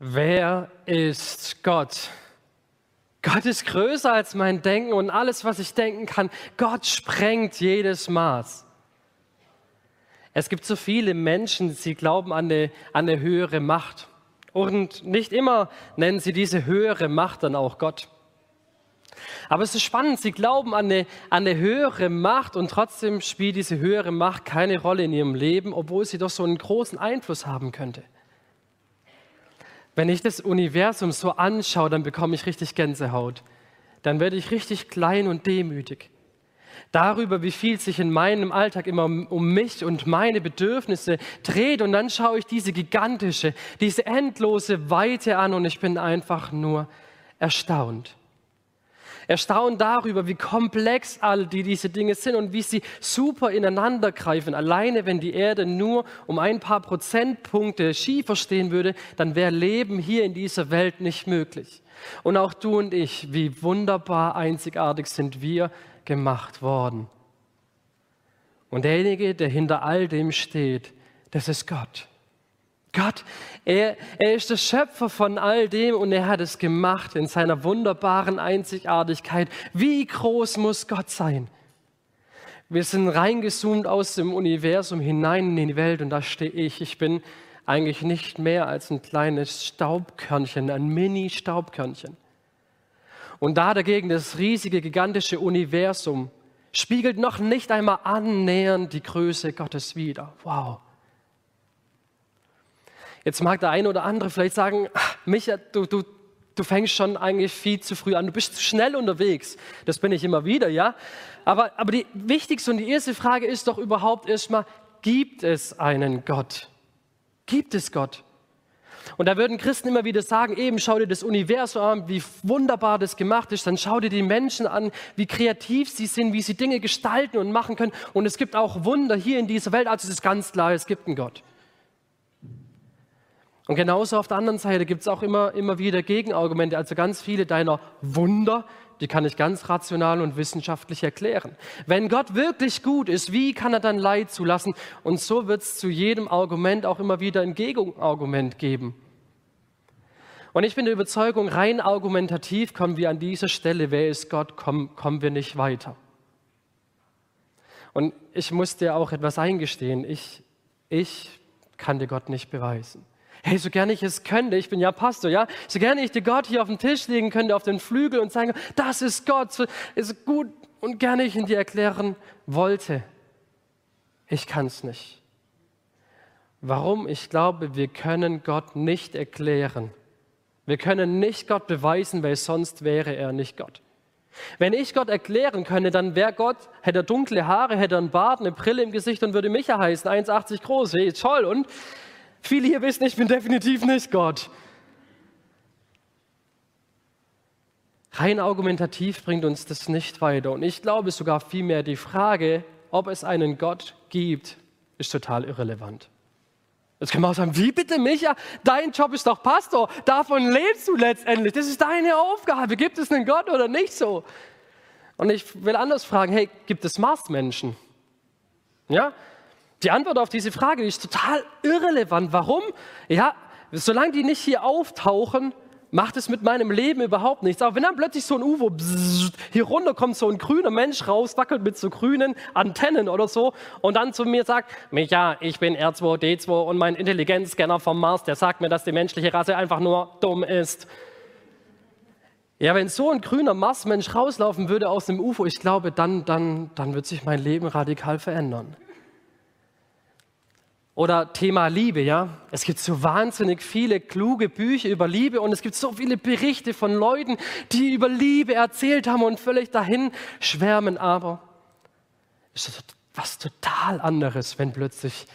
Wer ist Gott? Gott ist größer als mein Denken und alles, was ich denken kann. Gott sprengt jedes Maß. Es gibt so viele Menschen, sie glauben an eine, an eine höhere Macht. Und nicht immer nennen sie diese höhere Macht dann auch Gott. Aber es ist spannend, sie glauben an eine, an eine höhere Macht und trotzdem spielt diese höhere Macht keine Rolle in ihrem Leben, obwohl sie doch so einen großen Einfluss haben könnte. Wenn ich das Universum so anschaue, dann bekomme ich richtig Gänsehaut. Dann werde ich richtig klein und demütig. Darüber, wie viel sich in meinem Alltag immer um mich und meine Bedürfnisse dreht. Und dann schaue ich diese gigantische, diese endlose Weite an und ich bin einfach nur erstaunt. Erstaunt darüber, wie komplex all die diese Dinge sind und wie sie super ineinander greifen. Alleine wenn die Erde nur um ein paar Prozentpunkte schiefer stehen würde, dann wäre Leben hier in dieser Welt nicht möglich. Und auch du und ich, wie wunderbar einzigartig sind wir gemacht worden. Und derjenige, der hinter all dem steht, das ist Gott. Gott, er, er ist der Schöpfer von all dem und er hat es gemacht in seiner wunderbaren Einzigartigkeit. Wie groß muss Gott sein? Wir sind reingezoomt aus dem Universum hinein in die Welt und da stehe ich. Ich bin eigentlich nicht mehr als ein kleines Staubkörnchen, ein Mini-Staubkörnchen. Und da dagegen das riesige, gigantische Universum spiegelt noch nicht einmal annähernd die Größe Gottes wider. Wow. Jetzt mag der eine oder andere vielleicht sagen, Micha, du, du, du fängst schon eigentlich viel zu früh an, du bist zu schnell unterwegs. Das bin ich immer wieder, ja. Aber, aber die wichtigste und die erste Frage ist doch überhaupt erstmal, gibt es einen Gott? Gibt es Gott? Und da würden Christen immer wieder sagen, eben schau dir das Universum an, wie wunderbar das gemacht ist, dann schau dir die Menschen an, wie kreativ sie sind, wie sie Dinge gestalten und machen können. Und es gibt auch Wunder hier in dieser Welt, also es ist ganz klar, es gibt einen Gott. Und genauso auf der anderen Seite gibt es auch immer, immer wieder Gegenargumente. Also ganz viele deiner Wunder, die kann ich ganz rational und wissenschaftlich erklären. Wenn Gott wirklich gut ist, wie kann er dann Leid zulassen? Und so wird es zu jedem Argument auch immer wieder ein Gegenargument geben. Und ich bin der Überzeugung, rein argumentativ kommen wir an dieser Stelle, wer ist Gott, kommen, kommen wir nicht weiter. Und ich muss dir auch etwas eingestehen. Ich, ich kann dir Gott nicht beweisen. Hey, so gerne ich es könnte, ich bin ja Pastor, ja, so gerne ich dir Gott hier auf den Tisch legen könnte, auf den Flügel und sagen, das ist Gott, so ist gut und gerne ich ihn dir erklären wollte. Ich kann es nicht. Warum? Ich glaube, wir können Gott nicht erklären. Wir können nicht Gott beweisen, weil sonst wäre er nicht Gott. Wenn ich Gott erklären könnte, dann wäre Gott, hätte er dunkle Haare, hätte er einen Bart, eine Brille im Gesicht und würde Micha heißen, 1,80 groß, hey, toll. Und Viele hier wissen, ich bin definitiv nicht Gott. Rein argumentativ bringt uns das nicht weiter. Und ich glaube sogar vielmehr, die Frage, ob es einen Gott gibt, ist total irrelevant. Jetzt können wir auch sagen, wie bitte Micha, dein Job ist doch Pastor, davon lebst du letztendlich, das ist deine Aufgabe, gibt es einen Gott oder nicht so? Und ich will anders fragen, hey, gibt es Marsmenschen? Ja, die Antwort auf diese Frage ist total irrelevant. Warum? Ja, solange die nicht hier auftauchen, macht es mit meinem Leben überhaupt nichts. Aber wenn dann plötzlich so ein UFO bzzzt, hier runter kommt so ein grüner Mensch raus, wackelt mit so grünen Antennen oder so und dann zu mir sagt, Micha, ich bin R2D2 und mein Intelligenzscanner vom Mars, der sagt mir, dass die menschliche Rasse einfach nur dumm ist. Ja, wenn so ein grüner Marsmensch rauslaufen würde aus dem UFO, ich glaube, dann, dann, dann wird sich mein Leben radikal verändern. Oder Thema Liebe, ja. Es gibt so wahnsinnig viele kluge Bücher über Liebe und es gibt so viele Berichte von Leuten, die über Liebe erzählt haben und völlig dahin schwärmen. Aber es ist was total anderes, wenn plötzlich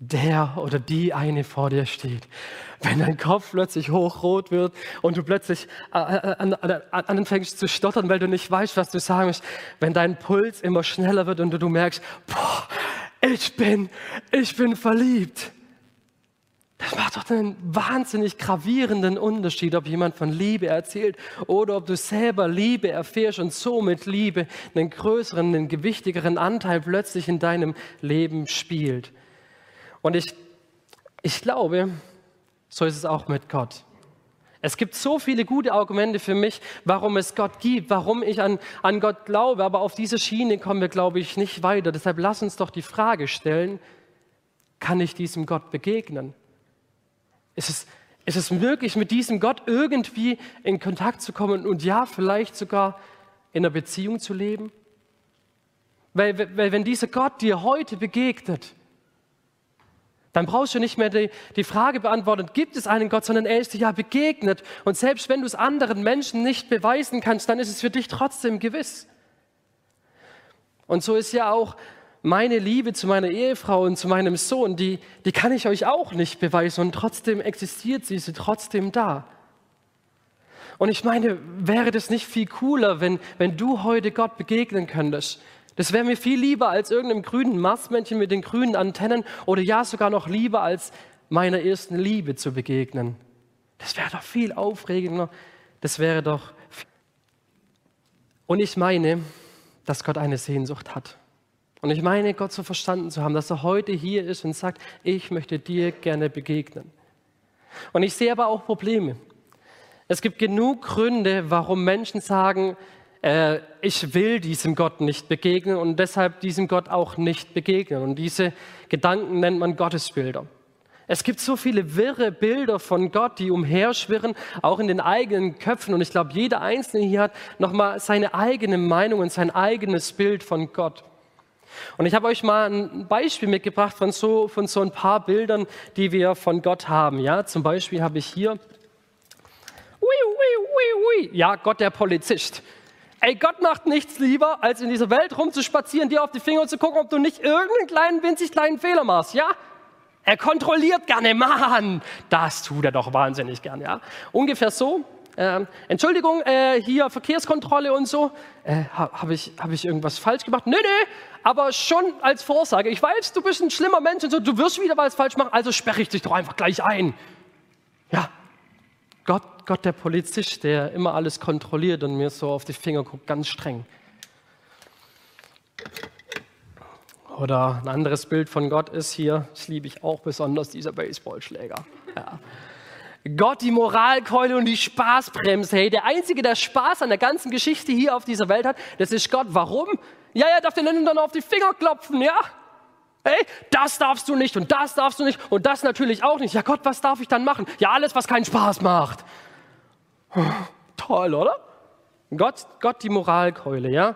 der oder die eine vor dir steht. Wenn dein Kopf plötzlich hochrot wird und du plötzlich äh, äh, anfängst zu stottern, weil du nicht weißt, was du sagen musst. Wenn dein Puls immer schneller wird und du, du merkst, boah, ich bin, ich bin verliebt. Das macht doch einen wahnsinnig gravierenden Unterschied, ob jemand von Liebe erzählt oder ob du selber Liebe erfährst und somit Liebe einen größeren, einen gewichtigeren Anteil plötzlich in deinem Leben spielt. Und ich, ich glaube, so ist es auch mit Gott. Es gibt so viele gute Argumente für mich, warum es Gott gibt, warum ich an, an Gott glaube, aber auf diese Schiene kommen wir, glaube ich, nicht weiter. Deshalb lass uns doch die Frage stellen, kann ich diesem Gott begegnen? Ist es, ist es möglich, mit diesem Gott irgendwie in Kontakt zu kommen und ja, vielleicht sogar in einer Beziehung zu leben? Weil, weil wenn dieser Gott dir heute begegnet, dann brauchst du nicht mehr die, die Frage beantworten, gibt es einen Gott, sondern er ist dir ja begegnet. Und selbst wenn du es anderen Menschen nicht beweisen kannst, dann ist es für dich trotzdem gewiss. Und so ist ja auch meine Liebe zu meiner Ehefrau und zu meinem Sohn, die, die kann ich euch auch nicht beweisen und trotzdem existiert sie, ist sie trotzdem da. Und ich meine, wäre das nicht viel cooler, wenn, wenn du heute Gott begegnen könntest? Das wäre mir viel lieber als irgendeinem grünen Marsmännchen mit den grünen Antennen oder ja sogar noch lieber als meiner ersten Liebe zu begegnen. Das wäre doch viel aufregender. Das wäre doch. Und ich meine, dass Gott eine Sehnsucht hat. Und ich meine, Gott so verstanden zu haben, dass er heute hier ist und sagt, ich möchte dir gerne begegnen. Und ich sehe aber auch Probleme. Es gibt genug Gründe, warum Menschen sagen, äh, ich will diesem Gott nicht begegnen und deshalb diesem Gott auch nicht begegnen. Und diese Gedanken nennt man Gottesbilder. Es gibt so viele wirre Bilder von Gott, die umherschwirren, auch in den eigenen Köpfen. Und ich glaube, jeder Einzelne hier hat nochmal seine eigene Meinung und sein eigenes Bild von Gott. Und ich habe euch mal ein Beispiel mitgebracht von so, von so ein paar Bildern, die wir von Gott haben. Ja, zum Beispiel habe ich hier, ui, ui, ui, ui, ja, Gott der Polizist. Ey, Gott macht nichts lieber, als in dieser Welt rumzuspazieren, dir auf die Finger zu gucken, ob du nicht irgendeinen kleinen, winzig kleinen Fehler machst, ja? Er kontrolliert gerne, Mann, das tut er doch wahnsinnig gern, ja? Ungefähr so. Äh, Entschuldigung, äh, hier Verkehrskontrolle und so. Äh, Habe ich, hab ich irgendwas falsch gemacht? Nee, nee, aber schon als Vorsage. Ich weiß, du bist ein schlimmer Mensch und so, du wirst wieder was falsch machen, also sperre ich dich doch einfach gleich ein. Ja, Gott, Gott der Polizist, der immer alles kontrolliert und mir so auf die Finger guckt, ganz streng. Oder ein anderes Bild von Gott ist hier, das liebe ich auch besonders, dieser Baseballschläger. Ja. Gott die Moralkeule und die Spaßbremse. Hey, der Einzige, der Spaß an der ganzen Geschichte hier auf dieser Welt hat, das ist Gott. Warum? Ja, er darf den anderen auf die Finger klopfen, ja? Hey, das darfst du nicht und das darfst du nicht und das natürlich auch nicht. Ja Gott, was darf ich dann machen? Ja, alles, was keinen Spaß macht. Toll, oder? Gott, Gott die Moralkeule, ja?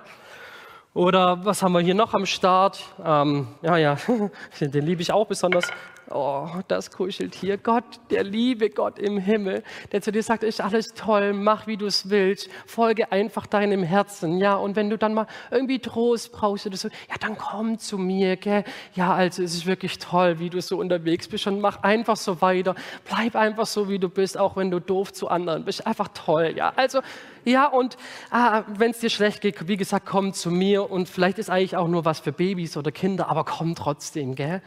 Oder was haben wir hier noch am Start? Ähm, ja, ja, den liebe ich auch besonders. Oh, das kuschelt hier. Gott, der liebe Gott im Himmel, der zu dir sagt, ist alles toll, mach wie du es willst, folge einfach deinem Herzen. Ja, und wenn du dann mal irgendwie Trost brauchst oder so, ja, dann komm zu mir, gell? Ja, also es ist wirklich toll, wie du so unterwegs bist und mach einfach so weiter. Bleib einfach so, wie du bist, auch wenn du doof zu anderen bist. Einfach toll, ja. Also, ja, und ah, wenn es dir schlecht geht, wie gesagt, komm zu mir und vielleicht ist eigentlich auch nur was für Babys oder Kinder, aber komm trotzdem, gell?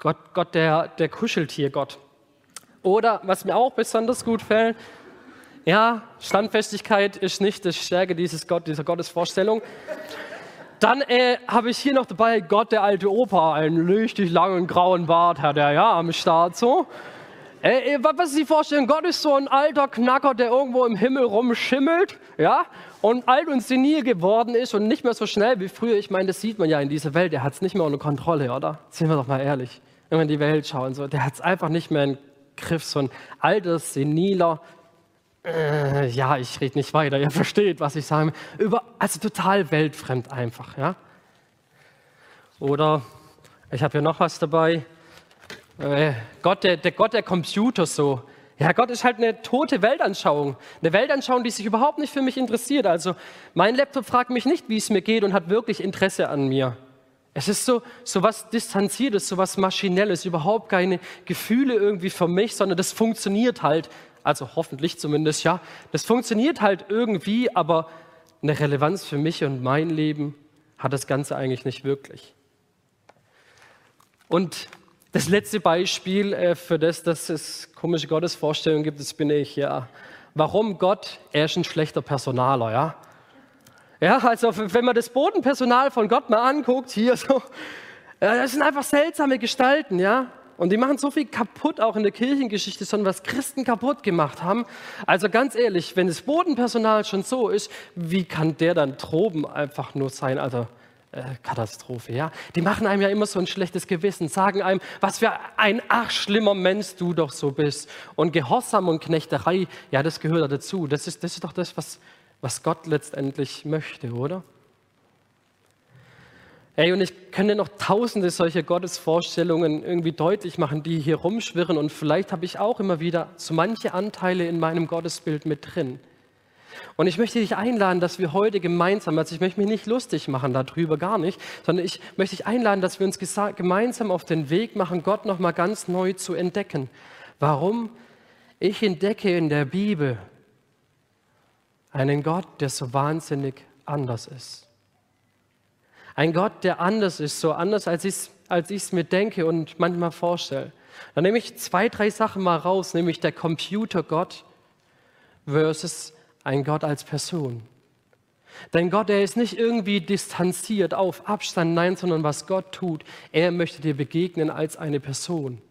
Gott, Gott der, der Kuscheltier-Gott. Oder, was mir auch besonders gut fällt, ja, Standfestigkeit ist nicht die Stärke dieses Gott, dieser Gottesvorstellung. Dann äh, habe ich hier noch dabei Gott, der alte Opa, einen richtig langen grauen Bart hat er ja am Start so. Äh, äh was Sie vorstellen, Gott ist so ein alter Knacker, der irgendwo im Himmel rumschimmelt, ja, und alt und senil geworden ist und nicht mehr so schnell wie früher. Ich meine, das sieht man ja in dieser Welt, er hat es nicht mehr unter Kontrolle, oder? Sind wir doch mal ehrlich wenn in die Welt schauen. So, der hat es einfach nicht mehr im Griff. So ein altes, seniler, äh, ja, ich rede nicht weiter, ihr versteht, was ich sage. Über, also total weltfremd einfach. Ja? Oder ich habe hier noch was dabei. Äh, Gott, der, der Gott der Computer so. Ja, Gott ist halt eine tote Weltanschauung. Eine Weltanschauung, die sich überhaupt nicht für mich interessiert. Also mein Laptop fragt mich nicht, wie es mir geht und hat wirklich Interesse an mir. Es ist so, so was Distanziertes, so was Maschinelles, überhaupt keine Gefühle irgendwie für mich, sondern das funktioniert halt, also hoffentlich zumindest, ja, das funktioniert halt irgendwie, aber eine Relevanz für mich und mein Leben hat das Ganze eigentlich nicht wirklich. Und das letzte Beispiel äh, für das, dass es komische Gottesvorstellungen gibt, das bin ich, ja. Warum Gott? Er ist ein schlechter Personaler, ja. Ja, also wenn man das Bodenpersonal von Gott mal anguckt, hier so, das sind einfach seltsame Gestalten, ja. Und die machen so viel kaputt, auch in der Kirchengeschichte, sondern was Christen kaputt gemacht haben. Also ganz ehrlich, wenn das Bodenpersonal schon so ist, wie kann der dann droben einfach nur sein? Also äh, Katastrophe, ja. Die machen einem ja immer so ein schlechtes Gewissen, sagen einem, was für ein ach schlimmer Mensch du doch so bist. Und Gehorsam und Knechterei, ja, das gehört dazu. Das ist, das ist doch das, was, was Gott letztendlich möchte, oder? Ey, und ich könnte noch tausende solcher Gottesvorstellungen irgendwie deutlich machen, die hier rumschwirren. Und vielleicht habe ich auch immer wieder so manche Anteile in meinem Gottesbild mit drin. Und ich möchte dich einladen, dass wir heute gemeinsam, also ich möchte mich nicht lustig machen darüber, gar nicht, sondern ich möchte dich einladen, dass wir uns gemeinsam auf den Weg machen, Gott nochmal ganz neu zu entdecken. Warum? Ich entdecke in der Bibel einen Gott, der so wahnsinnig anders ist. Ein Gott, der anders ist, so anders, als ich es als mir denke und manchmal vorstelle. Dann nehme ich zwei, drei Sachen mal raus, nämlich der Computergott versus ein Gott als Person. Denn Gott, er ist nicht irgendwie distanziert auf Abstand, nein, sondern was Gott tut, er möchte dir begegnen als eine Person.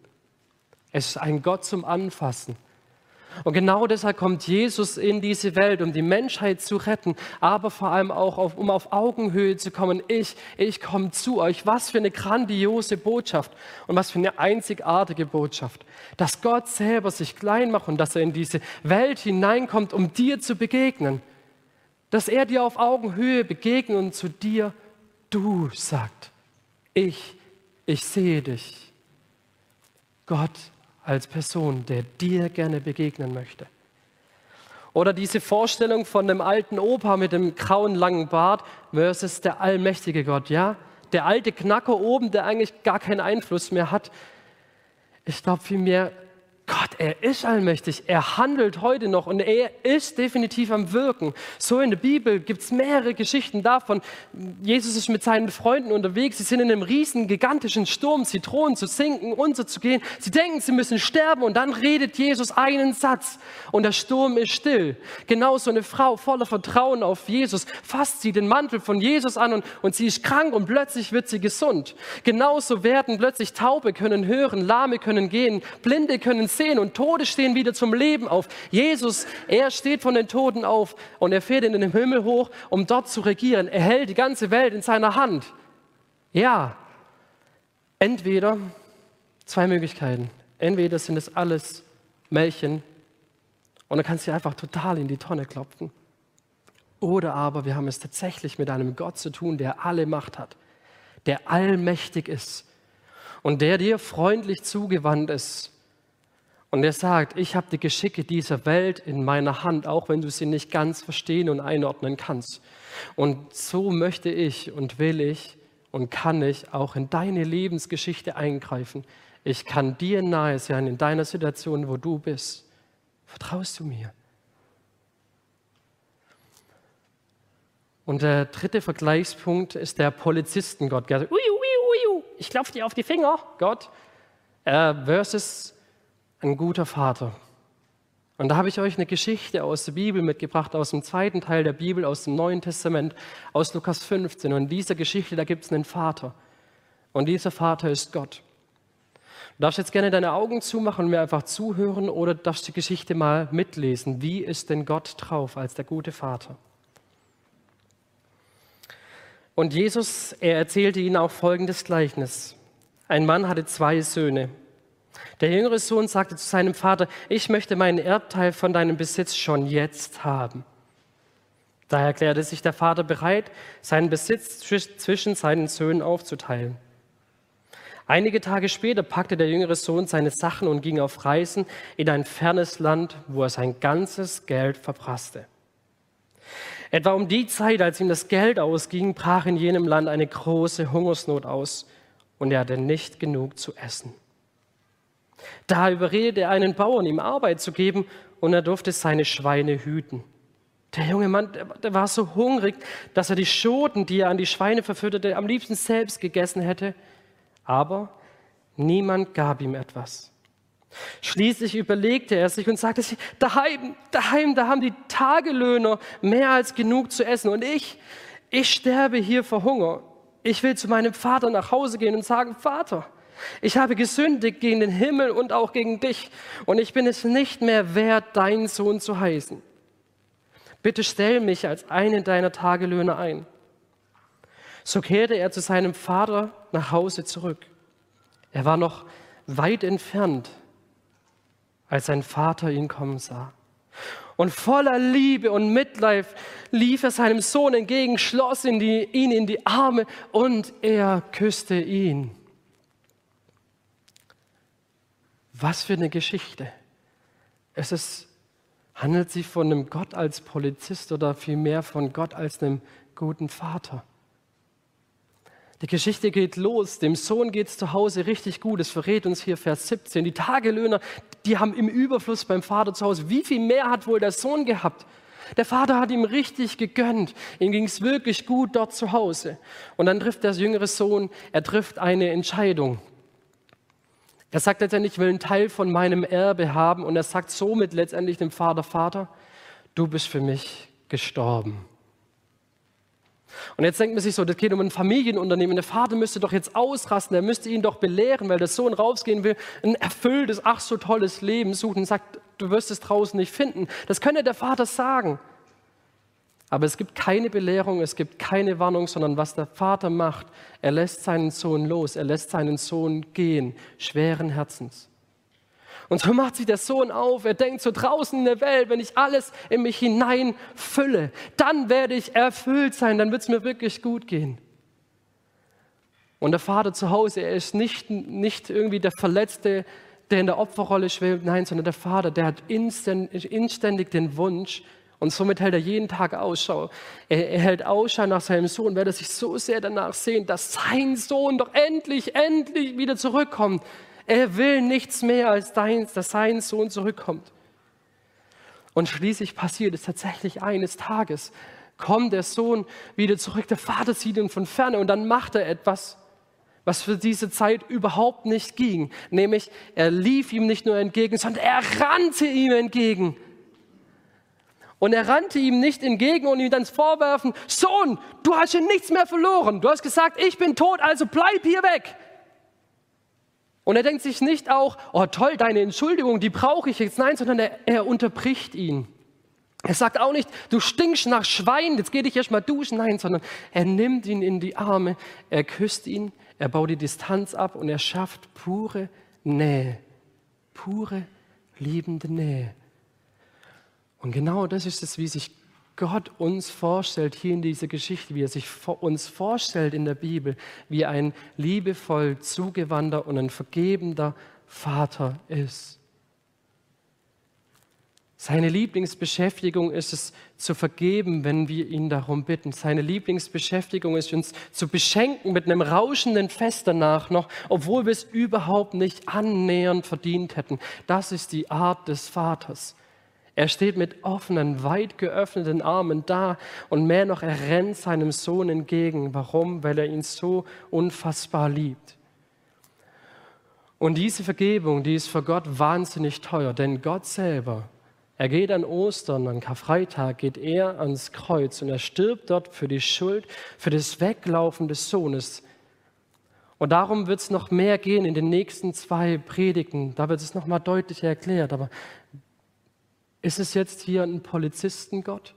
Es ist ein Gott zum Anfassen. Und genau deshalb kommt Jesus in diese Welt, um die Menschheit zu retten, aber vor allem auch, auf, um auf Augenhöhe zu kommen. Ich, ich komme zu euch. Was für eine grandiose Botschaft und was für eine einzigartige Botschaft, dass Gott selber sich klein macht und dass er in diese Welt hineinkommt, um dir zu begegnen. Dass er dir auf Augenhöhe begegnet und zu dir, du sagt, ich, ich sehe dich. Gott als Person, der dir gerne begegnen möchte. Oder diese Vorstellung von dem alten Opa mit dem grauen langen Bart versus der allmächtige Gott, ja? Der alte Knacker oben, der eigentlich gar keinen Einfluss mehr hat. Ich glaube vielmehr, er ist allmächtig, er handelt heute noch und er ist definitiv am Wirken. So in der Bibel gibt es mehrere Geschichten davon. Jesus ist mit seinen Freunden unterwegs, sie sind in einem riesen, gigantischen Sturm, sie drohen zu sinken, unterzugehen. Sie denken, sie müssen sterben und dann redet Jesus einen Satz und der Sturm ist still. Genauso eine Frau voller Vertrauen auf Jesus fasst sie den Mantel von Jesus an und, und sie ist krank und plötzlich wird sie gesund. Genauso werden plötzlich Taube können hören, Lahme können gehen, Blinde können sehen sehen und Tode stehen wieder zum Leben auf. Jesus, er steht von den Toten auf und er fährt in den Himmel hoch, um dort zu regieren. Er hält die ganze Welt in seiner Hand. Ja, entweder zwei Möglichkeiten. Entweder sind es alles Märchen und dann kannst du einfach total in die Tonne klopfen. Oder aber wir haben es tatsächlich mit einem Gott zu tun, der alle Macht hat, der allmächtig ist und der dir freundlich zugewandt ist und er sagt, ich habe die Geschicke dieser Welt in meiner Hand, auch wenn du sie nicht ganz verstehen und einordnen kannst. Und so möchte ich und will ich und kann ich auch in deine Lebensgeschichte eingreifen. Ich kann dir nahe sein in deiner Situation, wo du bist. Vertraust du mir? Und der dritte Vergleichspunkt ist der Polizistengott. Ich klopfe dir auf die Finger, Gott, versus ein guter Vater. Und da habe ich euch eine Geschichte aus der Bibel mitgebracht, aus dem zweiten Teil der Bibel, aus dem Neuen Testament, aus Lukas 15. Und in dieser Geschichte, da gibt es einen Vater. Und dieser Vater ist Gott. Du darfst jetzt gerne deine Augen zumachen und mir einfach zuhören oder darfst die Geschichte mal mitlesen. Wie ist denn Gott drauf als der gute Vater? Und Jesus, er erzählte ihnen auch folgendes Gleichnis. Ein Mann hatte zwei Söhne. Der jüngere Sohn sagte zu seinem Vater, ich möchte meinen Erbteil von deinem Besitz schon jetzt haben. Da erklärte sich der Vater bereit, seinen Besitz zwischen seinen Söhnen aufzuteilen. Einige Tage später packte der jüngere Sohn seine Sachen und ging auf Reisen in ein fernes Land, wo er sein ganzes Geld verprasste. Etwa um die Zeit, als ihm das Geld ausging, brach in jenem Land eine große Hungersnot aus und er hatte nicht genug zu essen. Da überredete er einen Bauern, ihm Arbeit zu geben, und er durfte seine Schweine hüten. Der junge Mann, der war so hungrig, dass er die Schoten, die er an die Schweine verfütterte, am liebsten selbst gegessen hätte. Aber niemand gab ihm etwas. Schließlich überlegte er sich und sagte sich, daheim, daheim, da haben die Tagelöhner mehr als genug zu essen. Und ich, ich sterbe hier vor Hunger. Ich will zu meinem Vater nach Hause gehen und sagen, Vater, Ich habe gesündigt gegen den Himmel und auch gegen dich, und ich bin es nicht mehr wert, dein Sohn zu heißen. Bitte stell mich als einen deiner Tagelöhner ein. So kehrte er zu seinem Vater nach Hause zurück. Er war noch weit entfernt, als sein Vater ihn kommen sah. Und voller Liebe und Mitleid lief er seinem Sohn entgegen, schloss ihn in die Arme und er küsste ihn. Was für eine Geschichte. Es ist, handelt sich von einem Gott als Polizist oder vielmehr von Gott als einem guten Vater. Die Geschichte geht los. Dem Sohn geht es zu Hause richtig gut. Es verrät uns hier Vers 17. Die Tagelöhner, die haben im Überfluss beim Vater zu Hause. Wie viel mehr hat wohl der Sohn gehabt? Der Vater hat ihm richtig gegönnt. Ihm ging es wirklich gut dort zu Hause. Und dann trifft der jüngere Sohn, er trifft eine Entscheidung. Er sagt letztendlich, ich will einen Teil von meinem Erbe haben. Und er sagt somit letztendlich dem Vater, Vater, du bist für mich gestorben. Und jetzt denkt man sich so, das geht um ein Familienunternehmen. Der Vater müsste doch jetzt ausrasten, er müsste ihn doch belehren, weil der Sohn rausgehen will, ein erfülltes, ach so tolles Leben suchen und sagt, du wirst es draußen nicht finden. Das könnte der Vater sagen. Aber es gibt keine Belehrung, es gibt keine Warnung, sondern was der Vater macht, er lässt seinen Sohn los, er lässt seinen Sohn gehen, schweren Herzens. Und so macht sich der Sohn auf. Er denkt so draußen in der Welt, wenn ich alles in mich hineinfülle, dann werde ich erfüllt sein, dann wird es mir wirklich gut gehen. Und der Vater zu Hause, er ist nicht, nicht irgendwie der Verletzte, der in der Opferrolle schwebt, nein, sondern der Vater, der hat inständig den Wunsch, und somit hält er jeden Tag Ausschau. Er, er hält Ausschau nach seinem Sohn, weil er sich so sehr danach sehnt, dass sein Sohn doch endlich, endlich wieder zurückkommt. Er will nichts mehr, als dass sein Sohn zurückkommt. Und schließlich passiert es tatsächlich eines Tages. Kommt der Sohn wieder zurück, der Vater sieht ihn von ferne und dann macht er etwas, was für diese Zeit überhaupt nicht ging. Nämlich, er lief ihm nicht nur entgegen, sondern er rannte ihm entgegen. Und er rannte ihm nicht entgegen und ihm dann vorwerfen, Sohn, du hast hier nichts mehr verloren. Du hast gesagt, ich bin tot, also bleib hier weg. Und er denkt sich nicht auch, oh toll, deine Entschuldigung, die brauche ich jetzt. Nein, sondern er, er unterbricht ihn. Er sagt auch nicht, du stinkst nach Schwein, jetzt geh dich erst mal duschen. Nein, sondern er nimmt ihn in die Arme, er küsst ihn, er baut die Distanz ab und er schafft pure Nähe. Pure, liebende Nähe. Und genau das ist es, wie sich Gott uns vorstellt hier in dieser Geschichte, wie er sich uns vorstellt in der Bibel, wie ein liebevoll zugewandter und ein vergebender Vater ist. Seine Lieblingsbeschäftigung ist es, zu vergeben, wenn wir ihn darum bitten. Seine Lieblingsbeschäftigung ist, uns zu beschenken mit einem rauschenden Fest danach noch, obwohl wir es überhaupt nicht annähernd verdient hätten. Das ist die Art des Vaters. Er steht mit offenen, weit geöffneten Armen da und mehr noch, er rennt seinem Sohn entgegen. Warum? Weil er ihn so unfassbar liebt. Und diese Vergebung, die ist für Gott wahnsinnig teuer, denn Gott selber, er geht an Ostern, an Karfreitag, geht er ans Kreuz und er stirbt dort für die Schuld, für das Weglaufen des Sohnes. Und darum wird es noch mehr gehen in den nächsten zwei Predigten. Da wird es noch mal deutlich erklärt. Aber ist es jetzt hier ein Polizistengott?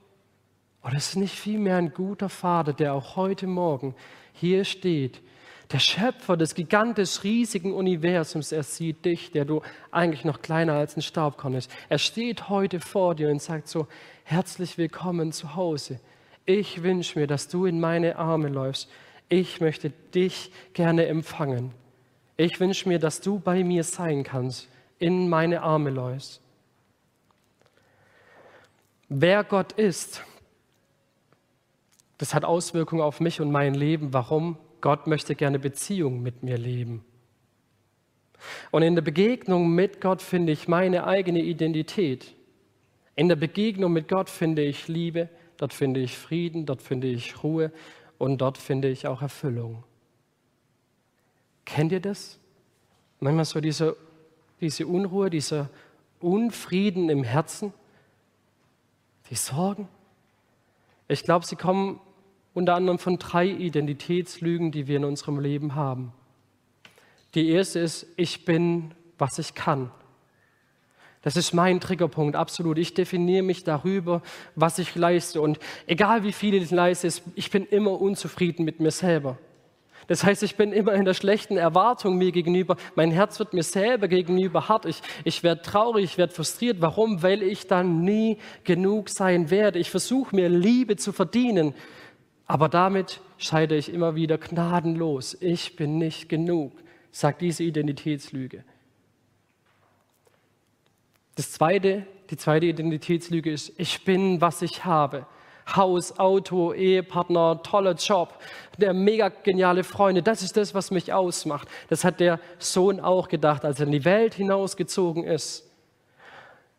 Oder ist es nicht vielmehr ein guter Vater, der auch heute Morgen hier steht, der Schöpfer des gigantisch riesigen Universums, er sieht dich, der du eigentlich noch kleiner als ein Staubkorn bist. Er steht heute vor dir und sagt so, herzlich willkommen zu Hause. Ich wünsche mir, dass du in meine Arme läufst. Ich möchte dich gerne empfangen. Ich wünsche mir, dass du bei mir sein kannst, in meine Arme läufst wer Gott ist, das hat Auswirkungen auf mich und mein Leben. Warum? Gott möchte gerne Beziehung mit mir leben. Und in der Begegnung mit Gott finde ich meine eigene Identität. In der Begegnung mit Gott finde ich Liebe, dort finde ich Frieden, dort finde ich Ruhe und dort finde ich auch Erfüllung. Kennt ihr das? Manchmal so diese, diese Unruhe, dieser Unfrieden im Herzen. Die Sorgen? Ich glaube, sie kommen unter anderem von drei Identitätslügen, die wir in unserem Leben haben. Die erste ist, ich bin, was ich kann. Das ist mein Triggerpunkt, absolut. Ich definiere mich darüber, was ich leiste. Und egal wie viel ich leiste, ich bin immer unzufrieden mit mir selber. Das heißt, ich bin immer in der schlechten Erwartung mir gegenüber. Mein Herz wird mir selber gegenüber hart. Ich, ich werde traurig, ich werde frustriert. Warum? Weil ich dann nie genug sein werde. Ich versuche mir Liebe zu verdienen. Aber damit scheide ich immer wieder gnadenlos. Ich bin nicht genug, sagt diese Identitätslüge. Das zweite, die zweite Identitätslüge ist, ich bin, was ich habe. Haus, Auto, Ehepartner, toller Job, der mega geniale Freunde, das ist das, was mich ausmacht. Das hat der Sohn auch gedacht, als er in die Welt hinausgezogen ist.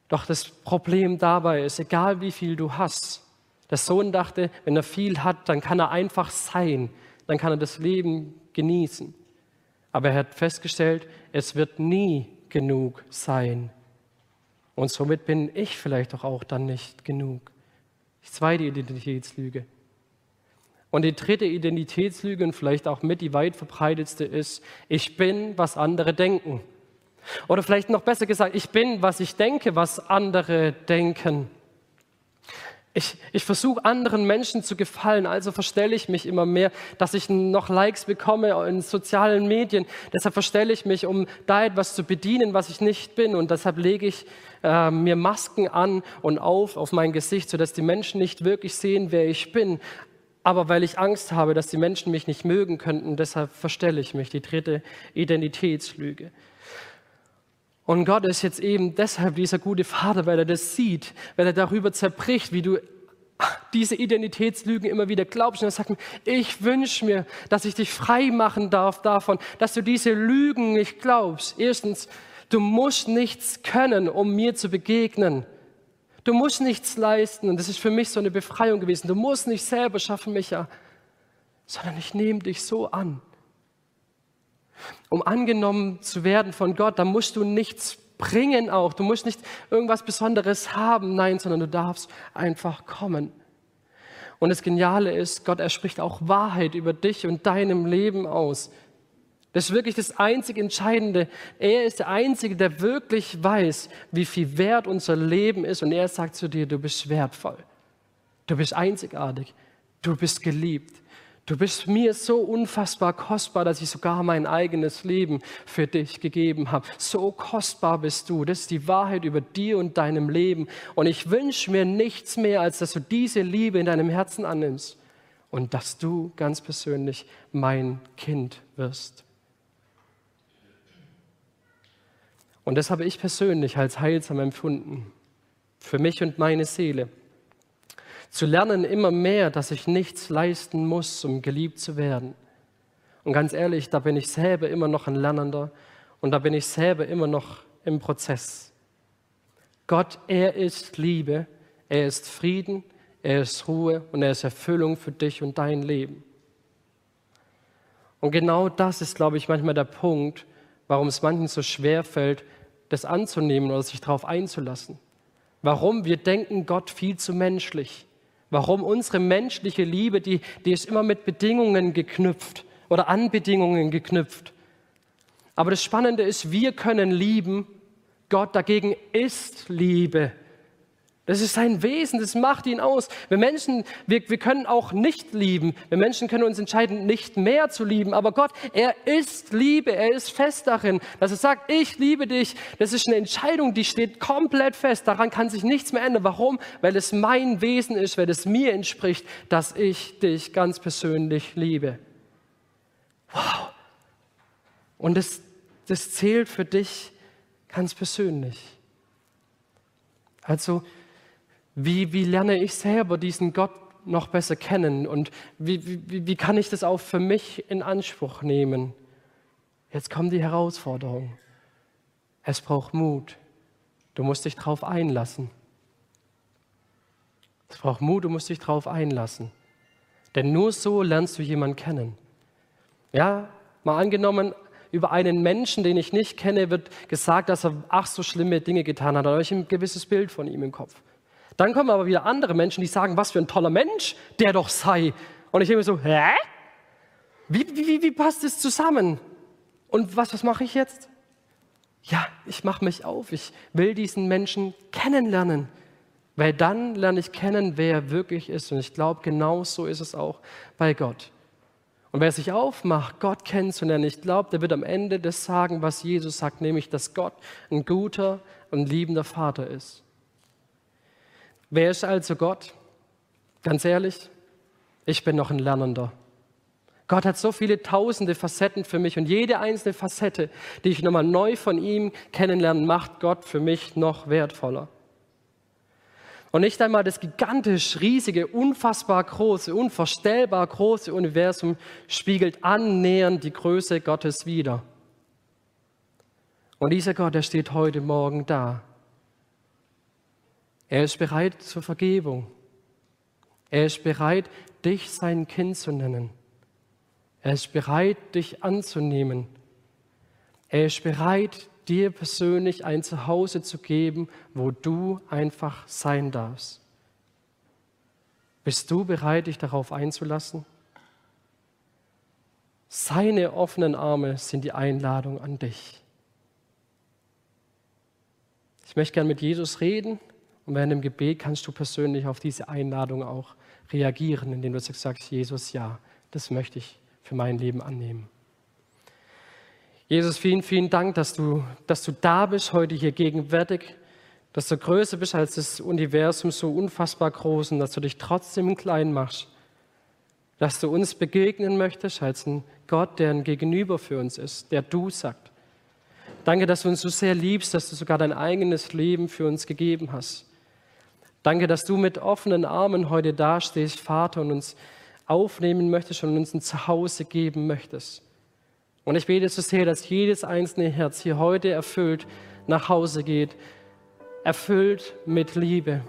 Doch das Problem dabei ist, egal wie viel du hast, der Sohn dachte, wenn er viel hat, dann kann er einfach sein, dann kann er das Leben genießen. Aber er hat festgestellt, es wird nie genug sein. Und somit bin ich vielleicht doch auch dann nicht genug. Die zweite Identitätslüge. Und die dritte Identitätslüge und vielleicht auch mit die weit verbreitetste ist, ich bin, was andere denken. Oder vielleicht noch besser gesagt, ich bin, was ich denke, was andere denken. Ich, ich versuche anderen Menschen zu gefallen, also verstelle ich mich immer mehr, dass ich noch Likes bekomme in sozialen Medien. Deshalb verstelle ich mich, um da etwas zu bedienen, was ich nicht bin. Und deshalb lege ich äh, mir Masken an und auf auf mein Gesicht, sodass die Menschen nicht wirklich sehen, wer ich bin. Aber weil ich Angst habe, dass die Menschen mich nicht mögen könnten, deshalb verstelle ich mich. Die dritte Identitätslüge. Und Gott ist jetzt eben deshalb dieser gute Vater, weil er das sieht, weil er darüber zerbricht, wie du diese Identitätslügen immer wieder glaubst. Und er sagt mir, ich wünsche mir, dass ich dich frei machen darf davon, dass du diese Lügen nicht glaubst. Erstens, du musst nichts können, um mir zu begegnen. Du musst nichts leisten. Und das ist für mich so eine Befreiung gewesen. Du musst nicht selber schaffen, Micha, sondern ich nehme dich so an. Um angenommen zu werden von Gott, da musst du nichts bringen auch. Du musst nicht irgendwas Besonderes haben, nein, sondern du darfst einfach kommen. Und das Geniale ist, Gott, er spricht auch Wahrheit über dich und deinem Leben aus. Das ist wirklich das einzig Entscheidende. Er ist der Einzige, der wirklich weiß, wie viel wert unser Leben ist. Und er sagt zu dir, du bist wertvoll. Du bist einzigartig. Du bist geliebt. Du bist mir so unfassbar kostbar, dass ich sogar mein eigenes Leben für dich gegeben habe. So kostbar bist du. Das ist die Wahrheit über dir und deinem Leben. Und ich wünsche mir nichts mehr, als dass du diese Liebe in deinem Herzen annimmst und dass du ganz persönlich mein Kind wirst. Und das habe ich persönlich als heilsam empfunden. Für mich und meine Seele. Zu lernen immer mehr, dass ich nichts leisten muss, um geliebt zu werden. Und ganz ehrlich, da bin ich selber immer noch ein Lernender und da bin ich selber immer noch im Prozess. Gott, er ist Liebe, er ist Frieden, er ist Ruhe und er ist Erfüllung für dich und dein Leben. Und genau das ist, glaube ich, manchmal der Punkt, warum es manchen so schwer fällt, das anzunehmen oder sich darauf einzulassen. Warum wir denken Gott viel zu menschlich. Warum unsere menschliche Liebe, die, die ist immer mit Bedingungen geknüpft oder an Bedingungen geknüpft. Aber das Spannende ist, wir können lieben, Gott dagegen ist Liebe. Das ist sein Wesen, das macht ihn aus. Wir Menschen, wir, wir können auch nicht lieben. Wir Menschen können uns entscheiden, nicht mehr zu lieben. Aber Gott, er ist Liebe, er ist fest darin, dass er sagt, ich liebe dich. Das ist eine Entscheidung, die steht komplett fest. Daran kann sich nichts mehr ändern. Warum? Weil es mein Wesen ist, weil es mir entspricht, dass ich dich ganz persönlich liebe. Wow. Und das, das zählt für dich ganz persönlich. Also, wie, wie lerne ich selber diesen Gott noch besser kennen und wie, wie, wie kann ich das auch für mich in Anspruch nehmen? Jetzt kommt die Herausforderung. Es braucht Mut. Du musst dich darauf einlassen. Es braucht Mut, du musst dich darauf einlassen. Denn nur so lernst du jemanden kennen. Ja, mal angenommen, über einen Menschen, den ich nicht kenne, wird gesagt, dass er ach so schlimme Dinge getan hat. Da habe ich ein gewisses Bild von ihm im Kopf. Dann kommen aber wieder andere Menschen, die sagen, was für ein toller Mensch der doch sei. Und ich denke mir so, hä? Wie, wie, wie passt das zusammen? Und was, was mache ich jetzt? Ja, ich mache mich auf. Ich will diesen Menschen kennenlernen. Weil dann lerne ich kennen, wer er wirklich ist. Und ich glaube, genau so ist es auch bei Gott. Und wer sich aufmacht, Gott kennenzulernen, ich glaube, der wird am Ende das sagen, was Jesus sagt, nämlich, dass Gott ein guter und liebender Vater ist. Wer ist also Gott? Ganz ehrlich, ich bin noch ein Lernender. Gott hat so viele tausende Facetten für mich und jede einzelne Facette, die ich nochmal neu von ihm kennenlerne, macht Gott für mich noch wertvoller. Und nicht einmal das gigantisch riesige, unfassbar große, unvorstellbar große Universum spiegelt annähernd die Größe Gottes wider. Und dieser Gott, der steht heute Morgen da. Er ist bereit zur Vergebung. Er ist bereit, dich sein Kind zu nennen. Er ist bereit, dich anzunehmen. Er ist bereit, dir persönlich ein Zuhause zu geben, wo du einfach sein darfst. Bist du bereit, dich darauf einzulassen? Seine offenen Arme sind die Einladung an dich. Ich möchte gerne mit Jesus reden und während dem Gebet kannst du persönlich auf diese Einladung auch reagieren, indem du sagst, Jesus, ja, das möchte ich für mein Leben annehmen. Jesus, vielen, vielen Dank, dass du, dass du da bist, heute hier gegenwärtig, dass du größer bist als das Universum, so unfassbar groß und dass du dich trotzdem klein machst. Dass du uns begegnen möchtest als ein Gott, der ein Gegenüber für uns ist, der du sagt. Danke, dass du uns so sehr liebst, dass du sogar dein eigenes Leben für uns gegeben hast. Danke, dass du mit offenen Armen heute dastehst, Vater, und uns aufnehmen möchtest und uns ein Zuhause geben möchtest. Und ich bete so sehr, dass jedes einzelne Herz hier heute erfüllt nach Hause geht, erfüllt mit Liebe,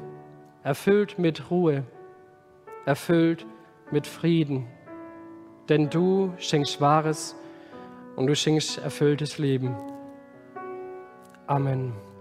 erfüllt mit Ruhe, erfüllt mit Frieden. Denn du schenkst wahres und du schenkst erfülltes Leben. Amen.